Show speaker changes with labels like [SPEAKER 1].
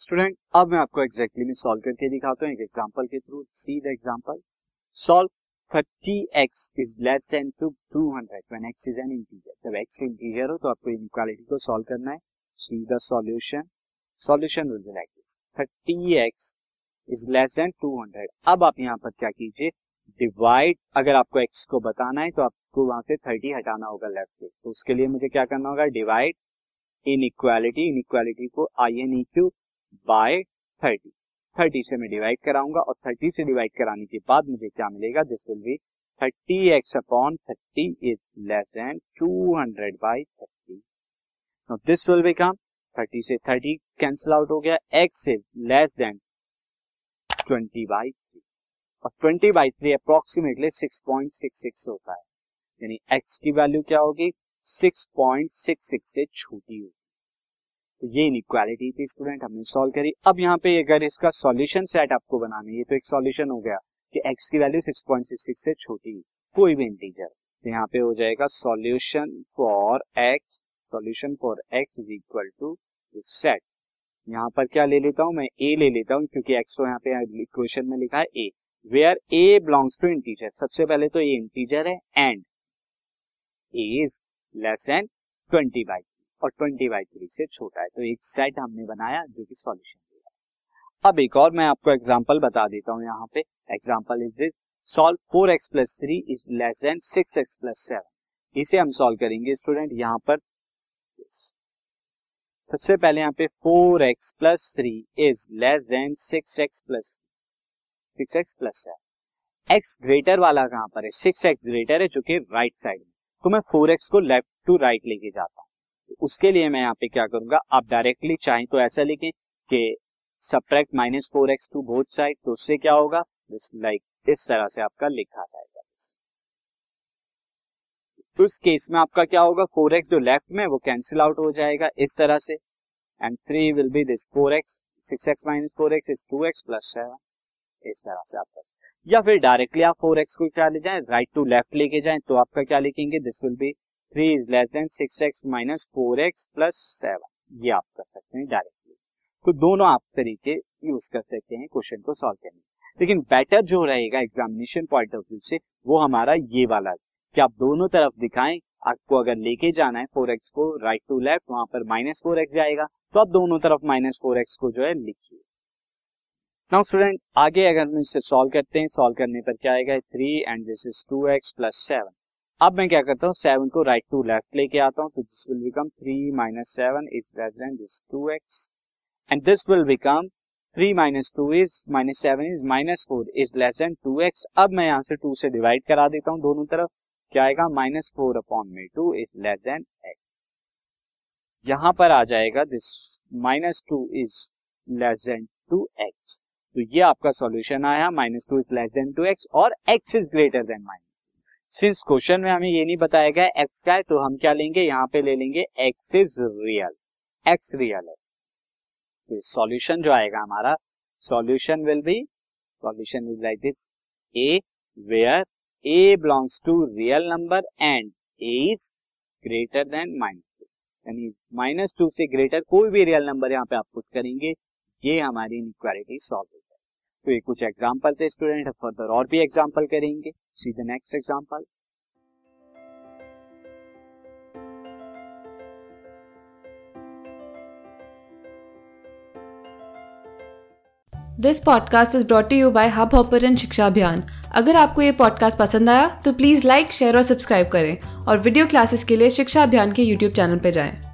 [SPEAKER 1] Student, अब मैं आपको एग्जैक्टली में सॉल्व करके दिखाता हूँ एक एग्जांपल के through see the example solve 30x is less than two 200 when x is an integer जब x इंटीजर हो तो आपको इनइक्वालिटी को सॉल्व करना है। See the solution solution will be like this 30x is less than 200 अब आप यहाँ पर क्या कीजिए? डिवाइड अगर आपको x को बताना है तो आपको वहाँ से 30 हटाना होगा लेफ़्ट से। तो उसके लिए मुझे क्या करना होगा? Divide inequality inequality को I N E Q by thirty thirty से मैं डिवाइड कराऊँगा और थर्टी से डिवाइड कराने के बाद मुझे क्या मिलेगा? This will be thirty x upon thirty is less than two hundred by thirty this will become thirty से थर्टी कैंसिल आउट हो गया। X is less than twenty by three और twenty by three approximately six point six six होता है। यानी x की value क्या होगी? सिक्स पॉइंट सिक्स सिक्स से छोटी होगी। तो ये इनइक्वालिटी थी स्टूडेंट हमने सॉल्व करी। अब यहाँ पे अगर इसका सॉल्यूशन सेट आपको बनाना ये तो एक सॉल्यूशन हो गया कि x की वैल्यू 6.66 से छोटी कोई भी इंटीजर तो यहाँ पे हो जाएगा solution for x solution for x is equal to set यहाँ पर क्या ले लेता हूँ? मैं a ले लेता हूँ, क्योंकि x तो यहाँ पे इक्वेशन में लिखा है a where a belongs to integer सबसे पहले तो ये इंटीजर है and a is less than twenty by और ट्वेंटी बाई थ्री से छोटा है। तो एक सेट हमने बनाया जो कि सॉल्यूशन देगा अब एक और मैं आपको एग्जांपल बता देता हूँ यहाँ पे। Example is this solve four x plus three is less than six x plus seven इसे हम सॉल्व करेंगे स्टूडेंट यहाँ पर। सबसे पहले यहाँ पे four x plus three is less than six x plus six x plus seven x greater वाला कहाँ पर है? सिक्स एक्स ग्रेटर है जो कि राइट साइड में। तो मैं फोर एक्स को लेफ़्ट टू राइट लेके जाता हूँ। उसके लिए मैं यहाँ पे क्या करूँगा? आप डायरेक्टली चाहें तो ऐसा लिखें कि subtract minus four x to both side तो उससे क्या होगा? लाइक इस तरह से आपका लिखा जाएगा। तो उस केस में आपका क्या होगा? फोर एक्स जो लेफ़्ट में वो कैंसिल आउट हो जाएगा इस तरह से। And three will be this four x six x minus four x is two x plus seven इस तरह से आपका। या फिर डायरेक्टली आप फोर एक्स को क्या ले जाए राइट टू लेफ़्ट लेके जाए तो आपका क्या लिखेंगे? This will be three is less than six x minus four x plus seven ये आप कर सकते हैं डायरेक्टली तो दोनों आप तरीके यूज़ कर सकते हैं क्वेश्चन को सॉल्व करने लेकिन बेटर जो रहेगा एग्जामिनेशन पॉइंट ऑफ़ व्यू से, वो हमारा ये वाला कि आप दोनों तरफ़ दिखाएँ, आपको अगर लेके जाना है फोर एक्स को राइट टू लेफ़्ट वहाँ पर माइनस फोर एक्स जाएगा तो आप दोनों तरफ़ माइनस फोर एक्स को जो है लिखिए। नाउ स्टूडेंट आगे अगर हम इसे सॉल्व करते हैं सॉल्व करने पर क्या आएगा? Three and this is two x plus seven अब मैं क्या करता हूँ? सेवन को राइट टू लेफ़्ट लेके आता हूँ तो this will become three minus seven is less than this two x and this will become three minus two is minus seven is minus four is less than two x अब मैं यहाँ से to से divide करा देता हूँ दोनों तरफ़, क्या आएगा? माइनस फोर अपॉन में two is less than x यहाँ पर आ जाएगा this minus two is less than two x तो ये आपका सॉल्यूशन आया minus two is less than two x और x is greater than minus since question में हमें ये नहीं बताया गया एक्स का है तो हम क्या लेंगे? यहाँ पे ले लेंगे x is real x real है। तो सॉल्यूशन जो आएगा हमारा solution will be solution is like this a where a belongs to real number and a is greater than minus two यानी माइनस टू से ग्रेटर कोई भी रियल नंबर यहाँ पे आप पुट करेंगे, ये हमारी इनक्वालिटी सॉल्व तो ये कुछ एग्ज़ाम्पल थे स्टूडेंट फर्दर और भी एग्ज़ाम्पल करेंगे। See the next example
[SPEAKER 2] this podcast is brought you by Hubhopper शिक्षा अभियान अगर आपको ये पॉडकास्ट पसंद आया तो प्लीज़ लाइक शेयर और सब्सक्राइब करें और वीडियो क्लासेस के लिए शिक्षा अभियान के यूट्यूब चैनल पर जाएँ।